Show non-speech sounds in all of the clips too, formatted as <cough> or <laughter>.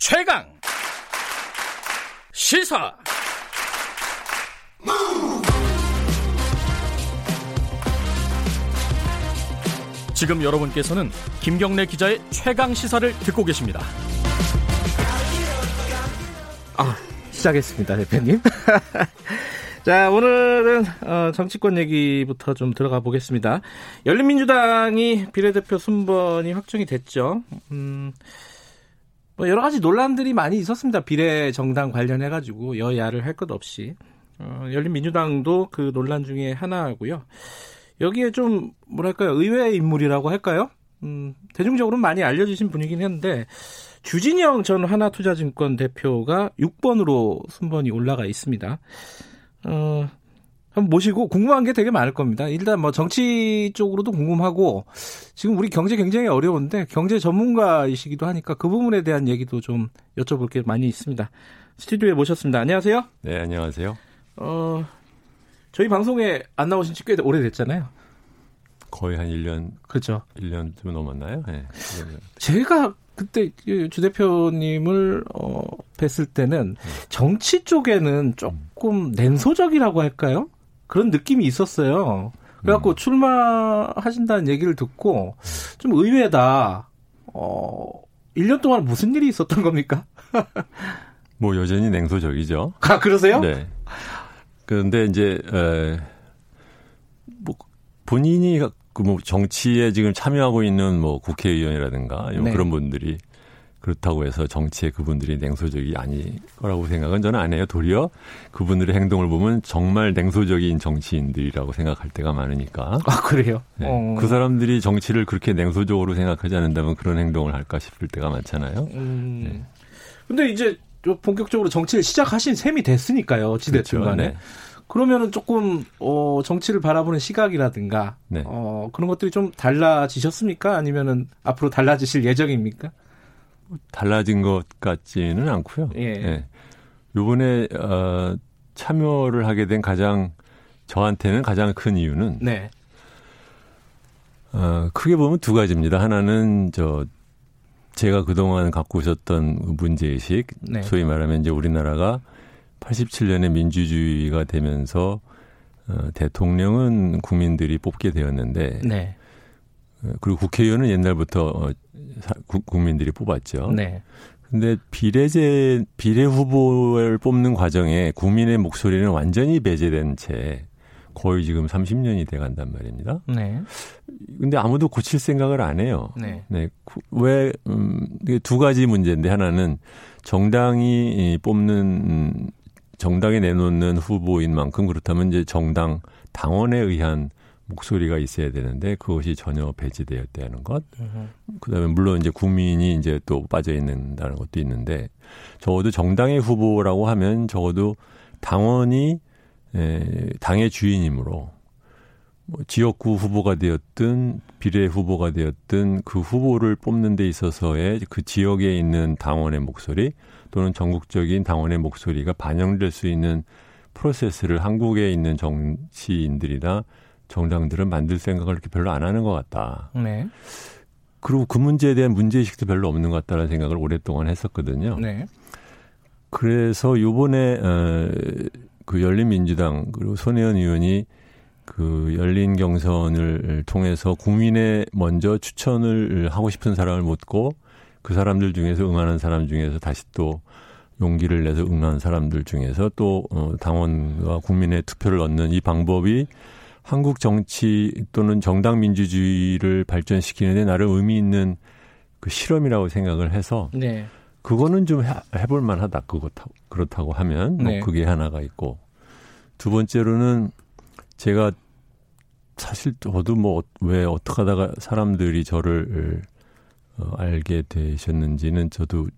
최강 시사 지금 여러분께서는 김경래 기자의 최강 시사를 듣고 계십니다. 아, 시작했습니다, 대표님. <laughs> 자, 오늘은 어, 정치권 얘기부터 좀 들어가 보겠습니다. 열린민주당이 비례대표 순번이 확정이 됐죠. 음, 뭐 여러 가지 논란들이 많이 있었습니다. 비례 정당 관련해 가지고 여야를 할 것 없이 어, 열린민주당도 그 논란 중에 하나고요. 여기에 좀 뭐랄까요 의외의 인물이라고 할까요? 음, 대중적으로 많이 알려지신 분이긴 했는데 주진영 전 하나투자증권 대표가 6번으로 순번이 올라가 있습니다. 어, 한번 모시고 궁금한 게 되게 많을 겁니다. 일단 뭐 정치 쪽으로도 궁금하고 지금 우리 경제 굉장히 어려운데 경제 전문가이시기도 하니까 그 부분에 대한 얘기도 좀 여쭤볼 게 많이 있습니다. 스튜디오에 모셨습니다. 안녕하세요. 네, 안녕하세요. 어, 저희 방송에 안 나오신 지 꽤 오래됐잖아요. 거의 한 1년. 그렇죠. 1년 좀 넘었나요? 네. 제가 그때 그주 대표님을 어, 뵀을 때는 정치 쪽에는 조금 냉소적이라고 할까요? 그런 느낌이 있었어요. 그래갖고 음. 출마하신다는 얘기를 듣고 좀 의외다. 어, 1년 동안 무슨 일이 있었던 겁니까? <laughs> 뭐 여전히 냉소적이죠. 아, 그러세요? 네. 그런데 이제 에, 뭐 본인이 그 뭐 정치에 지금 참여하고 있는 뭐 국회의원이라든가 네. 그런 분들이 그렇다고 해서 정치에 그분들이 냉소적이 아닐 거라고 생각은 저는 안 해요. 도리어 그분들의 행동을 보면 정말 냉소적인 정치인들이라고 생각할 때가 많으니까. 아, 그래요? 네. 어. 그 사람들이 정치를 그렇게 냉소적으로 생각하지 않는다면 그런 행동을 할까 싶을 때가 많잖아요. 음. 네. 근데 이제 본격적으로 정치를 시작하신 셈이 됐으니까요. 어찌됐든 그렇죠. 간에. 네. 그러면은 조금 어 정치를 바라보는 시각이라든가 네. 어 그런 것들이 좀 달라지셨습니까? 아니면은 앞으로 달라지실 예정입니까? 달라진 것 같지는 않고요. 예. 예. 요번에 어 참여를 하게 된 가장 저한테는 가장 큰 이유는 네. 어 크게 보면 두 가지입니다. 하나는 저 제가 그동안 갖고 있었던 문제의식, 네. 소위 말하면 이제 우리나라가 87년에 민주주의가 되면서 어, 대통령은 국민들이 뽑게 되었는데 네. 어, 그리고 국회의원은 옛날부터 어, 국민들이 뽑았죠. 네. 근데 비례제 비례 후보를 뽑는 과정에 국민의 목소리는 완전히 배제된 채 거의 지금 30년이 돼 간단 말입니다. 네. 근데 아무도 고칠 생각을 안 해요. 네. 네. 왜, 음, 두 가지 문제인데 하나는 정당이 뽑는 음, 정당에 내놓는 후보인 만큼 그렇다면 이제 정당 당원에 의한 목소리가 있어야 되는데 그것이 전혀 배제되었다는 것. 그다음에 물론 이제 국민이 이제 또 빠져 있는다는 것도 있는데 적어도 정당의 후보라고 하면 적어도 당원이 에, 당의 주인이므로 뭐 지역구 후보가 되었든 비례 후보가 되었든 그 후보를 뽑는 데 있어서의 그 지역에 있는 당원의 목소리 또는 전국적인 당원의 목소리가 반영될 수 있는 프로세스를 한국에 있는 정치인들이나 정당들은 만들 생각을 이렇게 별로 안 하는 것 같다. 네. 그리고 그 문제에 대한 문제의식도 별로 없는 것 같다는 생각을 오랫동안 했었거든요. 네. 그래서 요번에 어, 그 열린민주당 그리고 손혜원 의원이 그 열린 경선을 통해서 국민의 먼저 추천을 하고 싶은 사람을 묻고 그 사람들 중에서 응하는 사람 중에서 다시 또 용기를 내서 응하는 사람들 중에서 또 어, 당원과 국민의 투표를 얻는 이 방법이 한국 정치 또는 정당 민주주의를 발전시키는데 나름 의미 있는 그 실험이라고 생각을 해서 네. 그거는 좀 해, 해볼 만하다 그렇다고 그렇다고 하면 뭐 네. 그게 하나가 있고 두 번째로는 제가 사실 저도 뭐 왜 어떻게 하다가 사람들이 저를 어, 알게 되셨는지는 저도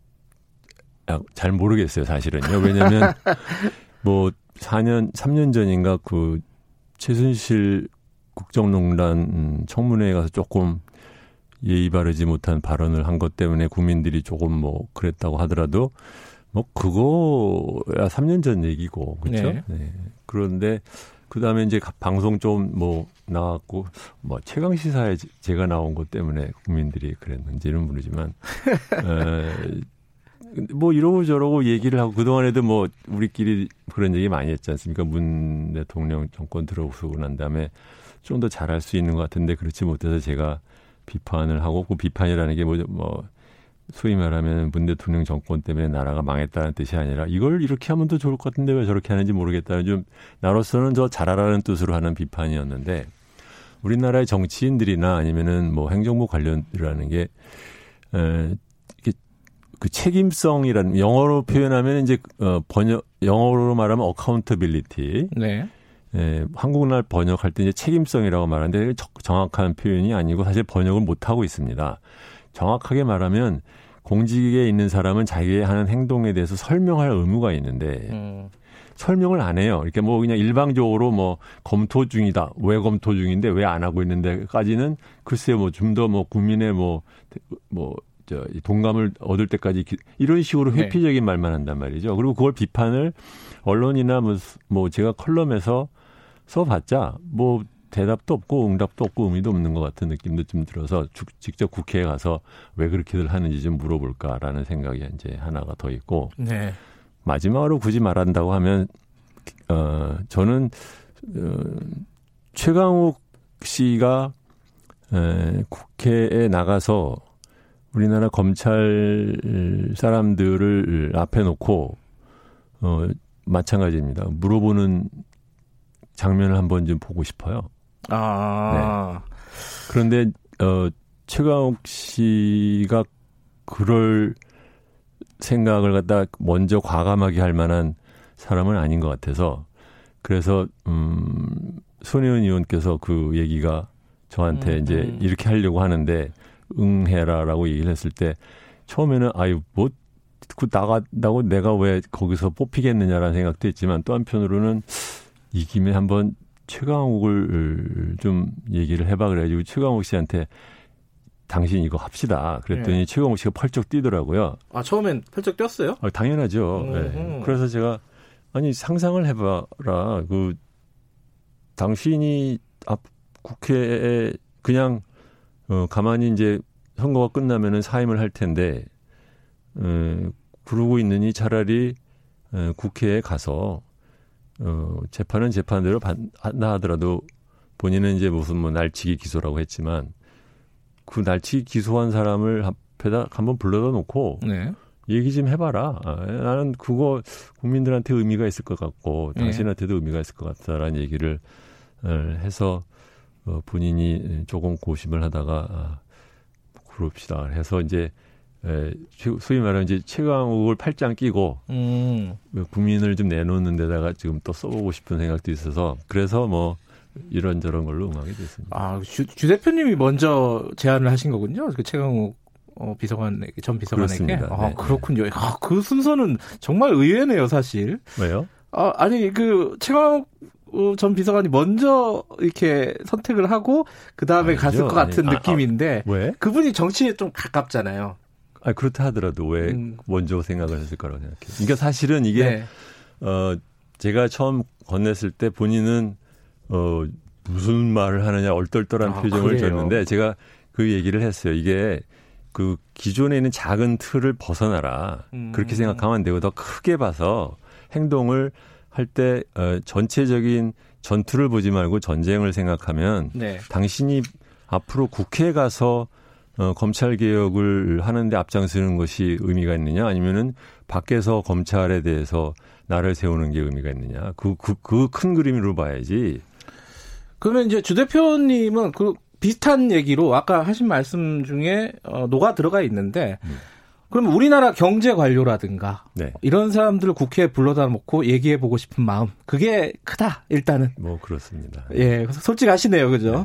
잘 모르겠어요, 사실은요. 왜냐면 <laughs> 뭐 4년, 3년 전인가 그 최순실 국정농단 청문회에 가서 조금 예의 바르지 못한 발언을 한 것 때문에 국민들이 조금 뭐 그랬다고 하더라도 뭐 그거야 3년 전 얘기고 그렇죠. 네. 네. 그런데 그 다음에 이제 방송 좀 뭐 나왔고, 뭐 최강 시사에 제가 나온 것 때문에 국민들이 그랬는지는 모르지만, <laughs> 에, 뭐 이러고 저러고 얘기를 하고 그동안에도 뭐 우리끼리 그런 얘기 많이 했지 않습니까? 문 대통령 정권 들어오고 난 다음에 좀 더 잘할 수 있는 것 같은데 그렇지 못해서 제가 비판을 하고 그 비판이라는 게 뭐, 뭐 소위 말하면 문 대통령 정권 때문에 나라가 망했다는 뜻이 아니라 이걸 이렇게 하면 더 좋을 것 같은데 왜 저렇게 하는지 모르겠다는 좀 나로서는 저 잘하라는 뜻으로 하는 비판이었는데 우리나라의 정치인들이나 아니면은 뭐 행정부 관련이라는 게 그 책임성이라는 영어로 표현하면 이제 어 번역 영어로 말하면 accountability. 네. 예, 한국말 번역할 때 이제 책임성이라고 말하는데 정확한 표현이 아니고 사실 번역을 못 하고 있습니다. 정확하게 말하면 공직에 있는 사람은 자기의 하는 행동에 대해서 설명할 의무가 있는데 음. 설명을 안 해요. 이렇게 뭐 그냥 일방적으로 뭐 검토 중이다. 왜 검토 중인데 왜 안 하고 있는데까지는 글쎄 뭐 좀 더뭐 국민의 뭐뭐 저 동감을 얻을 때까지 이런 식으로 네. 회피적인 네. 말만 한단 말이죠. 그리고 그걸 비판을 언론이나 뭐, 뭐 제가 컬럼에서 써봤자 뭐 대답도 없고 응답도 없고 의미도 없는 것 같은 느낌도 좀 들어서 직접 국회에 가서 왜 그렇게들 하는지 좀 물어볼까라는 생각이 이제 하나가 더 있고 네. 마지막으로 굳이 말한다고 하면 어 저는 어, 최강욱 씨가 에, 국회에 나가서 우리나라 검찰 사람들을 앞에 놓고 어 마찬가지입니다. 물어보는 장면을 한번 좀 보고 싶어요. 아. 네. 그런데 어 최강욱 씨가 그럴 생각을 갖다 먼저 과감하게 할 만한 사람은 아닌 것 같아서 그래서 음 손혜원 의원께서 그 얘기가 저한테 음, 이제 음. 이렇게 하려고 하는데 응해라라고 얘기를 했을 때 처음에는 아유 뭐그 나간다고 내가 왜 거기서 뽑히겠느냐라는 생각도 했지만 또 한편으로는 이 김에 한번 최강욱을 좀 얘기를 해봐 그래가지고 최강욱 씨한테 당신 이거 합시다. 그랬더니 네. 최강욱 씨가 펄쩍 뛰더라고요. 아 처음엔 펄쩍 뛰었어요? 아, 당연하죠. 네. 그래서 제가 아니 상상을 해봐라. 그 당신이 앞 국회에 그냥 어, 가만히 이제 선거가 끝나면은 사임을 할 텐데 어, 그러고 있느니 차라리 어, 국회에 가서 어, 재판은 재판대로 한다 하더라도 본인은 이제 무슨 뭐 날치기 기소라고 했지만 그 날치기 기소한 사람을 앞에다 한번 불러다 놓고 네. 얘기 좀 해봐라. 아, 나는 그거 국민들한테 의미가 있을 것 같고 네. 당신한테도 의미가 있을 것 같다라는 얘기를 어, 해서 어, 본인이 조금 고심을 하다가 아, 그럽시다 해서 이제 에, 소위 말하면 이제 최강욱을 팔짱 끼고 음. 국민을 좀 내놓는 데다가 지금 또 써보고 싶은 생각도 있어서 그래서 뭐 이런저런 걸로 응하게 됐습니다. 아, 주, 주 대표님이 먼저 제안을 하신 거군요. 그 최강욱 어, 비서관, 전 비서관에게. 그렇습니다. 아, 네. 그렇군요. 아, 그 순서는 정말 의외네요, 사실. 왜요? 아, 아니, 그, 최강욱 전 비서관이 먼저 이렇게 선택을 하고, 그 다음에 갔을 것 같은 아니, 느낌인데. 아, 아, 왜? 그분이 정치에 좀 가깝잖아요. 아 그렇다 하더라도 왜 음. 먼저 생각을 했을 거라고 생각해요. 그러니까 사실은 이게 네. 어 제가 처음 건넸을 때 본인은 어 무슨 말을 하느냐 얼떨떨한 아, 표정을 그래요? 줬는데 제가 그 얘기를 했어요. 이게 그 기존에 있는 작은 틀을 벗어나라. 음. 그렇게 생각하면 안 되고 더 크게 봐서 행동을 할때 어, 전체적인 전투를 보지 말고 전쟁을 생각하면 네. 당신이 앞으로 국회에 가서 어, 검찰 개혁을 하는데 앞장서는 것이 의미가 있느냐 아니면은 밖에서 검찰에 대해서 나를 세우는 게 의미가 있느냐 그 그 그 큰 그림으로 봐야지. 그러면 이제 주 대표님은 그 비슷한 얘기로 아까 하신 말씀 중에 어, 녹아 들어가 있는데 음. 그럼 우리나라 경제 관료라든가 네. 이런 사람들을 국회에 불러다 놓고 얘기해 보고 싶은 마음 그게 크다 일단은. 뭐 그렇습니다. 예, 솔직하시네요, 그죠? 네,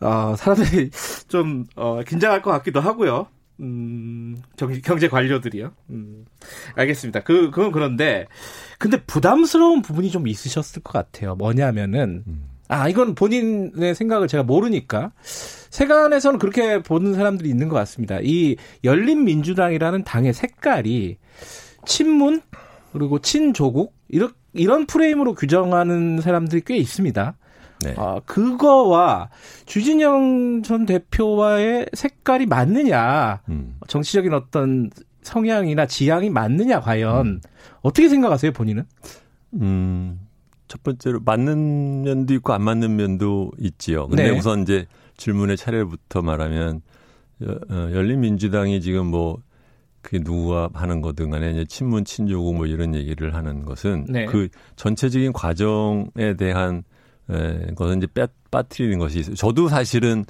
네. 어, 사람들이 좀 어, 긴장할 것 같기도 하고요. 음, 경제 관료들이요. 음, 알겠습니다. 그, 그건 그런데, 근데 부담스러운 부분이 좀 있으셨을 것 같아요. 뭐냐면은, 아, 이건 본인의 생각을 제가 모르니까, 세간에서는 그렇게 보는 사람들이 있는 것 같습니다. 이 열린민주당이라는 당의 색깔이 친문, 그리고 친조국, 이런, 이런 프레임으로 규정하는 사람들이 꽤 있습니다. 네. 아, 그거와 주진영 전 대표와의 색깔이 맞느냐. 음. 정치적인 어떤 성향이나 지향이 맞느냐 과연 음. 어떻게 생각하세요 본인은? 음. 첫 번째로 맞는 면도 있고 안 맞는 면도 있지요. 근데 네. 우선 이제 질문의 차례부터 말하면 어, 열린민주당이 지금 뭐 그게 누가 하는 거든 간에 이제 친문 친조국 뭐 이런 얘기를 하는 것은 네. 그 전체적인 과정에 대한 에, 것은 이제 빠, 빠뜨리는 것이 있어요. 저도 사실은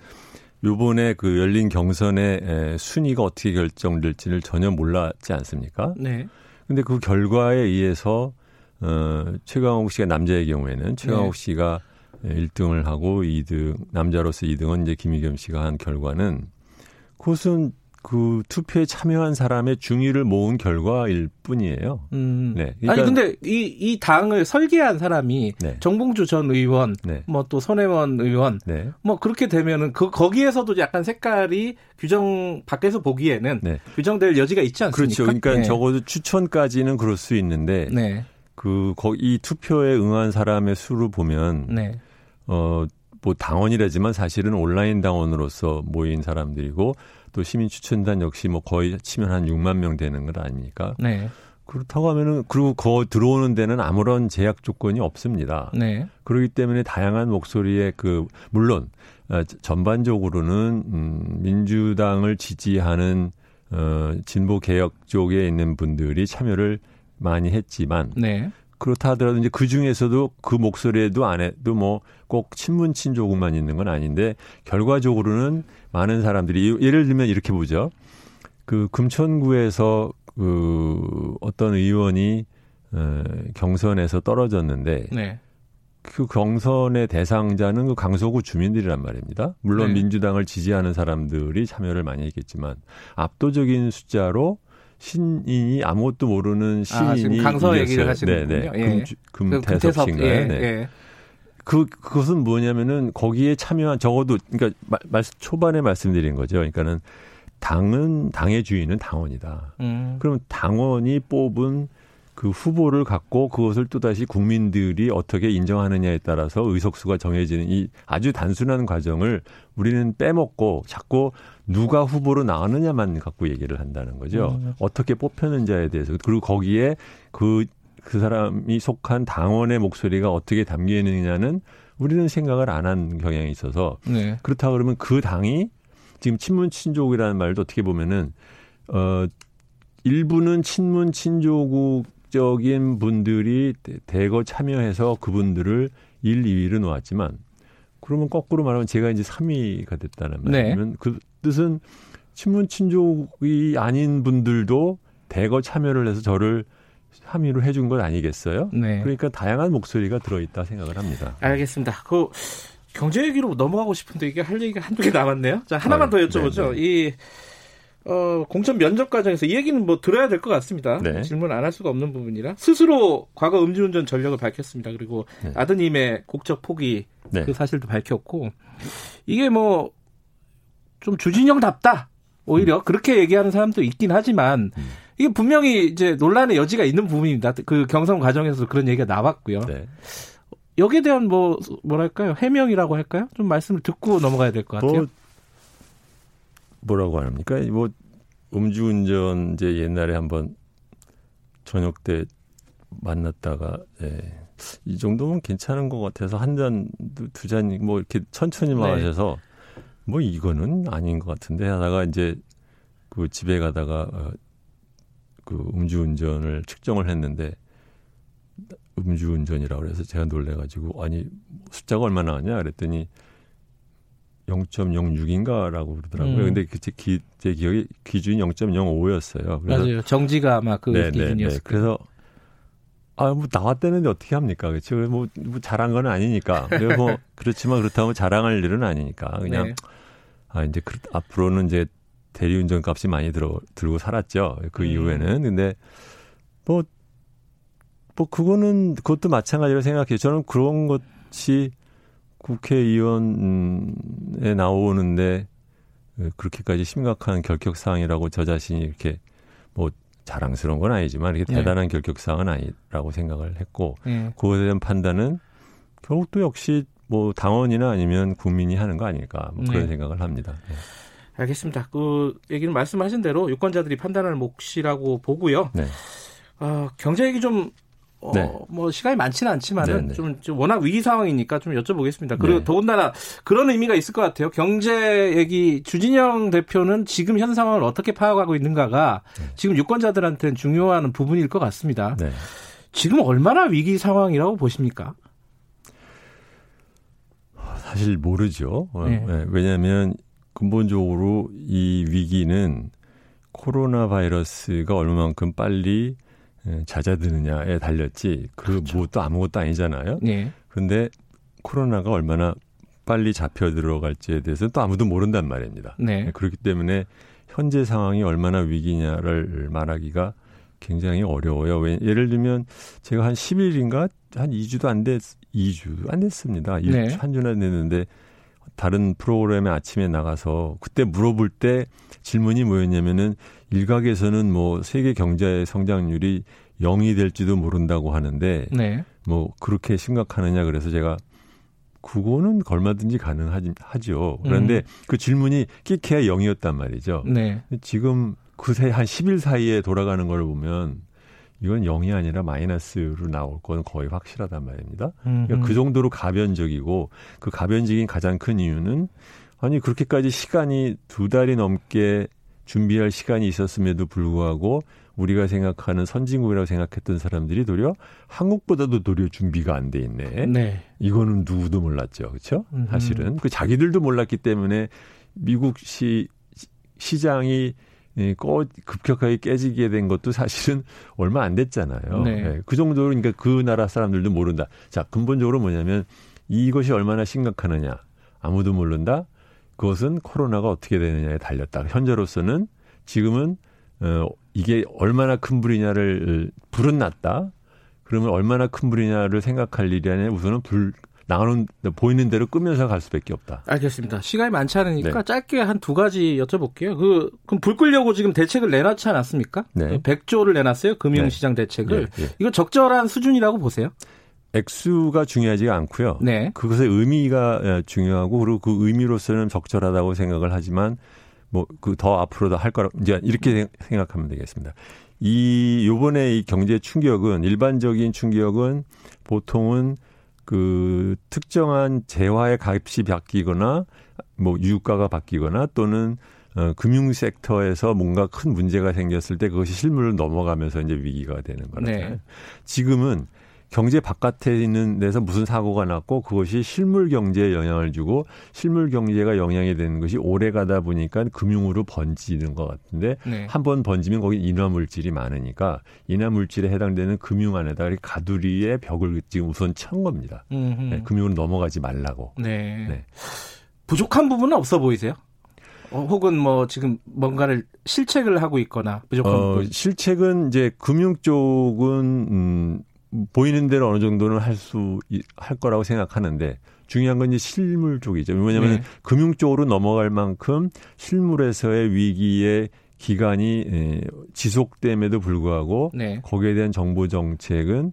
요번에 그 열린 경선의 에, 순위가 어떻게 결정될지를 전혀 몰랐지 않습니까? 네. 근데 그 결과에 의해서 어, 최강욱 씨가 남자의 경우에는 최강욱 네. 씨가 1등을 하고 2등 남자로서 2등은 이제 김희겸 씨가 한 결과는 그것은 그 투표에 참여한 사람의 중의를 모은 결과일 뿐이에요. 음. 네. 그러니까 아니 근데 이 이 당을 설계한 사람이 네. 정봉주 전 의원, 네. 뭐또 손혜원 의원, 네. 뭐 그렇게 되면은 그 거기에서도 약간 색깔이 규정 밖에서 보기에는 네. 규정될 여지가 있지 않습니까? 그렇죠. 그러니까 네. 적어도 추천까지는 그럴 수 있는데 네. 그이 투표에 응한 사람의 수를 보면 어. 뭐 당원이라지만 사실은 온라인 당원으로서 모인 사람들이고 또 시민 추천단 역시 뭐 거의 치면 한 6만 명 되는 것 아닙니까? 네. 그렇다고 하면은 그리고 거 들어오는 데는 아무런 제약 조건이 없습니다. 네. 그렇기 때문에 다양한 목소리에 그 물론 어, 전반적으로는 음 민주당을 지지하는 어 진보 개혁 쪽에 있는 분들이 참여를 많이 했지만 네. 그렇다 하더라도 이제 그 중에서도 그 목소리에도 안 해도 뭐 꼭 친문 친조국만 있는 건 아닌데 결과적으로는 많은 사람들이 예를 들면 이렇게 보죠. 그 금천구에서 그 어떤 의원이 어, 경선에서 떨어졌는데 네. 그 경선의 대상자는 그 강서구 주민들이란 말입니다. 물론 네. 민주당을 지지하는 사람들이 참여를 많이 했겠지만 압도적인 숫자로 신인이 아무것도 모르는 신인이 아, 강서 얘기를 하시는 네, 네. 예. 금, 금 태섭 씨인가요? 예, 네. 예. 그 그것은 뭐냐면은 거기에 참여한 적어도 그러니까 말, 초반에 말씀드린 거죠. 그러니까는 당은 당의 주인은 당원이다. 음. 그럼 당원이 뽑은 그 후보를 갖고 그것을 또다시 국민들이 어떻게 인정하느냐에 따라서 의석수가 정해지는 이 아주 단순한 과정을 우리는 빼먹고 자꾸 누가 후보로 나왔느냐만 갖고 얘기를 한다는 거죠. 음. 어떻게 뽑혔는지에 대해서. 그리고 거기에 그, 그 사람이 속한 당원의 목소리가 어떻게 담겨 있느냐는 우리는 생각을 안 한 경향이 있어서 네. 그렇다 그러면 그 당이 지금 친문 친족이라는 말도 어떻게 보면은 어 일부는 친문 친조국 적인 분들이 대거 참여해서 그분들을 1, 2위로 놓았지만 그러면 거꾸로 말하면 제가 이제 3위가 됐다는 말이면 네. 그 뜻은 친문 친족이 아닌 분들도 대거 참여를 해서 저를 함의로 해준 것 아니겠어요? 네. 그러니까 다양한 목소리가 들어있다 생각을 합니다. 알겠습니다. 그 경제 얘기로 넘어가고 싶은데 이게 할 얘기가 한두 개 남았네요. 자 하나만 아, 더 여쭤보죠. 네네. 이 어, 공천 면접 과정에서 이 얘기는 뭐 들어야 될 것 같습니다. 네. 질문 안 할 수가 없는 부분이라 스스로 과거 음주운전 전력을 밝혔습니다. 그리고 네. 아드님의 국적 포기 네. 그 사실도 밝혔고 이게 뭐 좀 주진영답다. 오히려 음. 그렇게 얘기하는 사람도 있긴 하지만 음. 이게 분명히 이제 논란의 여지가 있는 부분입니다. 그 경선 과정에서 그런 얘기가 나왔고요. 네. 여기에 대한 뭐 뭐랄까요 해명이라고 할까요? 좀 말씀을 듣고 넘어가야 될 것 같아요. 뭐 뭐라고 합니까? 뭐 음주운전 이제 옛날에 한번 저녁 때 만났다가 예. 이 정도면 괜찮은 것 같아서 한 잔, 두 잔, 뭐 이렇게 천천히 네. 마셔서 네. 뭐 이거는 아닌 것 같은데 하다가 이제 그 집에 가다가 어, 그 음주운전을 측정을 했는데 음주운전이라고 그래서 제가 놀래가지고 아니 숫자가 얼마나 나왔냐 그랬더니 0.06인가라고 그러더라고요. 음. 근데 그 제, 기, 제 기억이 기준이 0.05였어요. 그래서 맞아요. 정지가 아마 그 네네, 기준이었어요. 네. 그래서 아, 뭐 나왔다는데 어떻게 합니까? 그렇죠. 뭐, 뭐 잘한 건 아니니까. 그리고 뭐 <laughs> 그렇지만 그렇다고 자랑할 일은 아니니까 그냥 네. 아 이제 그, 앞으로는 이제 대리운전 값이 많이 들어 들고 살았죠. 그 음. 이후에는 근데 뭐뭐 뭐 그거는 그것도 마찬가지로 생각해요. 저는 그런 것이 국회의원에 나오는데 그렇게까지 심각한 결격 사항이라고 저 자신이 이렇게 뭐 자랑스러운 건 아니지만 이렇게 네. 대단한 결격 사항은 아니라고 생각을 했고 네. 그것에 대한 판단은 결국 또 역시 뭐 당원이나 아니면 국민이 하는 거 아닐까 뭐 그런 네. 생각을 합니다. 네. 알겠습니다. 그 얘기는 말씀하신 대로 유권자들이 판단할 몫이라고 보고요. 네. 어, 경제 얘기 좀 어, 네. 뭐 시간이 많지는 않지만은 네, 네. 좀, 좀, 워낙 위기 상황이니까 좀 여쭤보겠습니다. 그리고 네. 더군다나 그런 의미가 있을 것 같아요. 경제 얘기 주진영 대표는 지금 현 상황을 어떻게 파악하고 있는가가 네. 지금 유권자들한테는 중요한 부분일 것 같습니다. 네. 지금 얼마나 위기 상황이라고 보십니까? 사실 모르죠. 어, 왜냐하면 근본적으로 이 위기는 코로나 바이러스가 얼마만큼 빨리 예, 잦아드느냐에 달렸지 그 그렇죠. 무엇도 아무것도 아니잖아요. 네. 근데 코로나가 얼마나 빨리 잡혀 들어갈지에 대해서는 또 아무도 모른단 말입니다. 네. 예, 그렇기 때문에 현재 상황이 얼마나 위기냐를 말하기가 굉장히 어려워요. 왜, 예를 들면 제가 한 10일인가 한 2주도 안 됐, 2주 안 됐습니다. 네. 한 주나 됐는데 다른 프로그램에 아침에 나가서 그때 물어볼 때 질문이 뭐였냐면은 일각에서는 뭐 세계 경제 성장률이 0이 될지도 모른다고 하는데 네. 뭐 그렇게 심각하느냐 그래서 제가 그거는 얼마든지 가능하죠. 그런데 음. 그 질문이 끼케야 0이었단 말이죠. 네. 지금 그새 한 10일 사이에 돌아가는 걸 보면 이건 0이 아니라 마이너스로 나올 건 거의 확실하단 말입니다. 그러니까 그 정도로 가변적이고 그 가변적인 가장 큰 이유는 아니 그렇게까지 시간이 두 달이 넘게 준비할 시간이 있었음에도 불구하고 우리가 생각하는 선진국이라고 생각했던 사람들이 도리어 한국보다도 도리어 준비가 안 돼 있네. 네. 이거는 누구도 몰랐죠. 그렇죠? 사실은 그 자기들도 몰랐기 때문에 미국 시 시장이 꺼 급격하게 깨지게 된 것도 사실은 얼마 안 됐잖아요. 네. 네. 그 정도로 그러니까 그 나라 사람들도 모른다. 자, 근본적으로 뭐냐면 이것이 얼마나 심각하느냐. 아무도 모른다. 그것은 코로나가 어떻게 되느냐에 달렸다. 현재로서는 지금은 어 이게 얼마나 큰 불이냐를 불은 났다. 그러면 얼마나 큰 불이냐를 생각할 일이 아니라 우선은 불 나오는 보이는 대로 끄면서 갈 수밖에 없다. 알겠습니다. 시간이 많지 않으니까 네. 짧게 한 두 가지 여쭤볼게요. 그 그럼 불 끄려고 지금 대책을 내놨지 않았습니까? 네. 100조를 내놨어요. 금융시장 네. 대책을. 네. 네. 이거 적절한 수준이라고 보세요? 액수가 중요하지 않고요. 네. 그것의 의미가 예, 중요하고 그리고 그 의미로서는 적절하다고 생각을 하지만 뭐 그 더 앞으로도 할 거라 이제 이렇게 생각하면 되겠습니다. 이 요번에 이 경제 충격은 일반적인 충격은 보통은 그 특정한 재화의 값이 바뀌거나 뭐 유가가 바뀌거나 또는 어, 금융 섹터에서 뭔가 큰 문제가 생겼을 때 그것이 실물로 넘어가면서 이제 위기가 되는 거라요. 네. 지금은 경제 바깥에 있는 데서 무슨 사고가 났고 그것이 실물 경제에 영향을 주고 실물 경제가 영향이 되는 것이 오래 가다 보니까 금융으로 번지는 것 같은데 네. 한번 번지면 거기 인화 물질이 많으니까 인화 물질에 해당되는 금융 안에다 가두리의 벽을 지금 우선 천 겁니다. 네, 금융으로 넘어가지 말라고. 네. 네. 부족한 부분은 없어 보이세요? 어, 혹은 뭐 지금 뭔가를 실책을 하고 있거나 부족한 어, 부분. 실책은 이제 금융 쪽은 음 보이는 대로 어느 정도는 할 수 할 거라고 생각하는데 중요한 건 이제 실물 쪽이죠. 왜냐하면 네. 금융 쪽으로 넘어갈 만큼 실물에서의 위기의 기간이 지속됨에도 불구하고 네. 거기에 대한 정부 정책은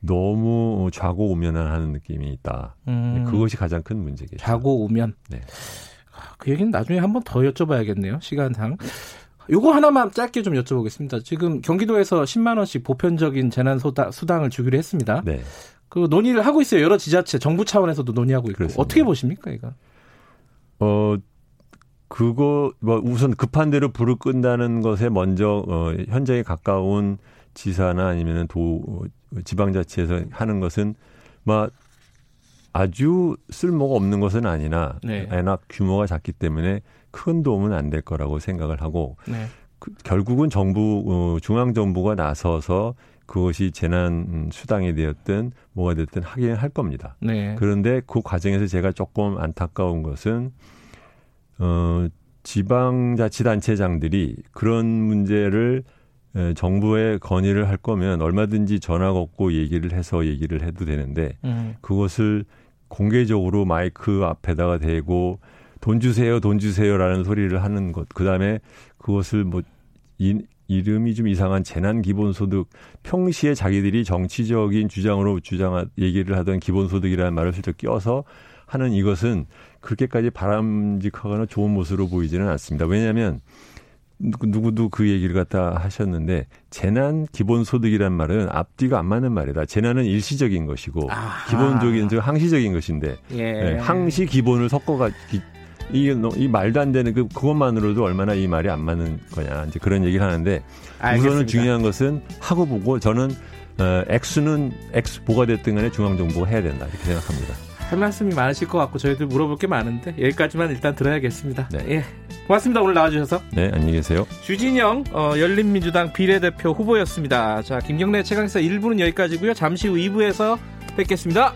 너무 좌고우면하는 느낌이 있다. 음. 그것이 가장 큰 문제겠죠. 좌고우면. 네. 아, 그 얘기는 나중에 한번 더 여쭤봐야겠네요. 시간상. 요거 하나만 짧게 좀 여쭤보겠습니다. 지금 경기도에서 10만 원씩 보편적인 재난 수당을 주기로 했습니다. 네. 그 논의를 하고 있어요. 여러 지자체, 정부 차원에서도 논의하고 있고 그렇습니다. 어떻게 보십니까, 이거? 어 그거 뭐 우선 급한 대로 불을 끈다는 것에 먼저 어 현장에 가까운 지사나 아니면은 도 지방자치에서 하는 것은 막 아주 쓸모가 없는 것은 아니나 네. 워낙 규모가 작기 때문에 큰 도움은 안 될 거라고 생각을 하고 네. 그, 결국은 정부 어, 중앙 정부가 나서서 그것이 재난 수당이 되었든 뭐가 됐든 하긴 할 겁니다. 네. 그런데 그 과정에서 제가 조금 안타까운 것은 어 지방자치단체장들이 그런 문제를 정부에 건의를 할 거면 얼마든지 전화 걸고 얘기를 해서 얘기를 해도 되는데 음. 그것을 공개적으로 마이크 앞에다가 대고 돈 주세요, 돈 주세요라는 소리를 하는 것. 그 다음에 그것을 뭐, 이, 이름이 좀 이상한 재난 기본소득 평시에 자기들이 정치적인 주장으로 주장 얘기를 하던 기본소득이라는 말을 슬쩍 껴서 하는 이것은 그렇게까지 바람직하거나 좋은 모습으로 보이지는 않습니다. 왜냐하면 누구도 그 얘기를 갖다 하셨는데 재난 기본소득이란 말은 앞뒤가 안 맞는 말이다. 재난은 일시적인 것이고 아하. 기본적인 즉 항시적인 것인데 예. 네, 항시 기본을 섞어가 이게 이 말도 안 되는 그 그것만으로도 얼마나 이 말이 안 맞는 거냐 이제 그런 얘기를 하는데 알겠습니다. 우선은 중요한 것은 하고 보고 저는 어, 액수는 액수 보가 됐든 간에 중앙정부가 해야 된다 이렇게 생각합니다. 할 말씀이 많으실 것 같고 저희들 물어볼 게 많은데 여기까지만 일단 들어야겠습니다. 네. 예. 고맙습니다. 오늘 나와주셔서. 네, 안녕히 계세요. 주진영 어, 열린민주당 비례대표 후보였습니다. 자, 김경래 최강사 1부는 여기까지고요. 잠시 후 2부에서 뵙겠습니다.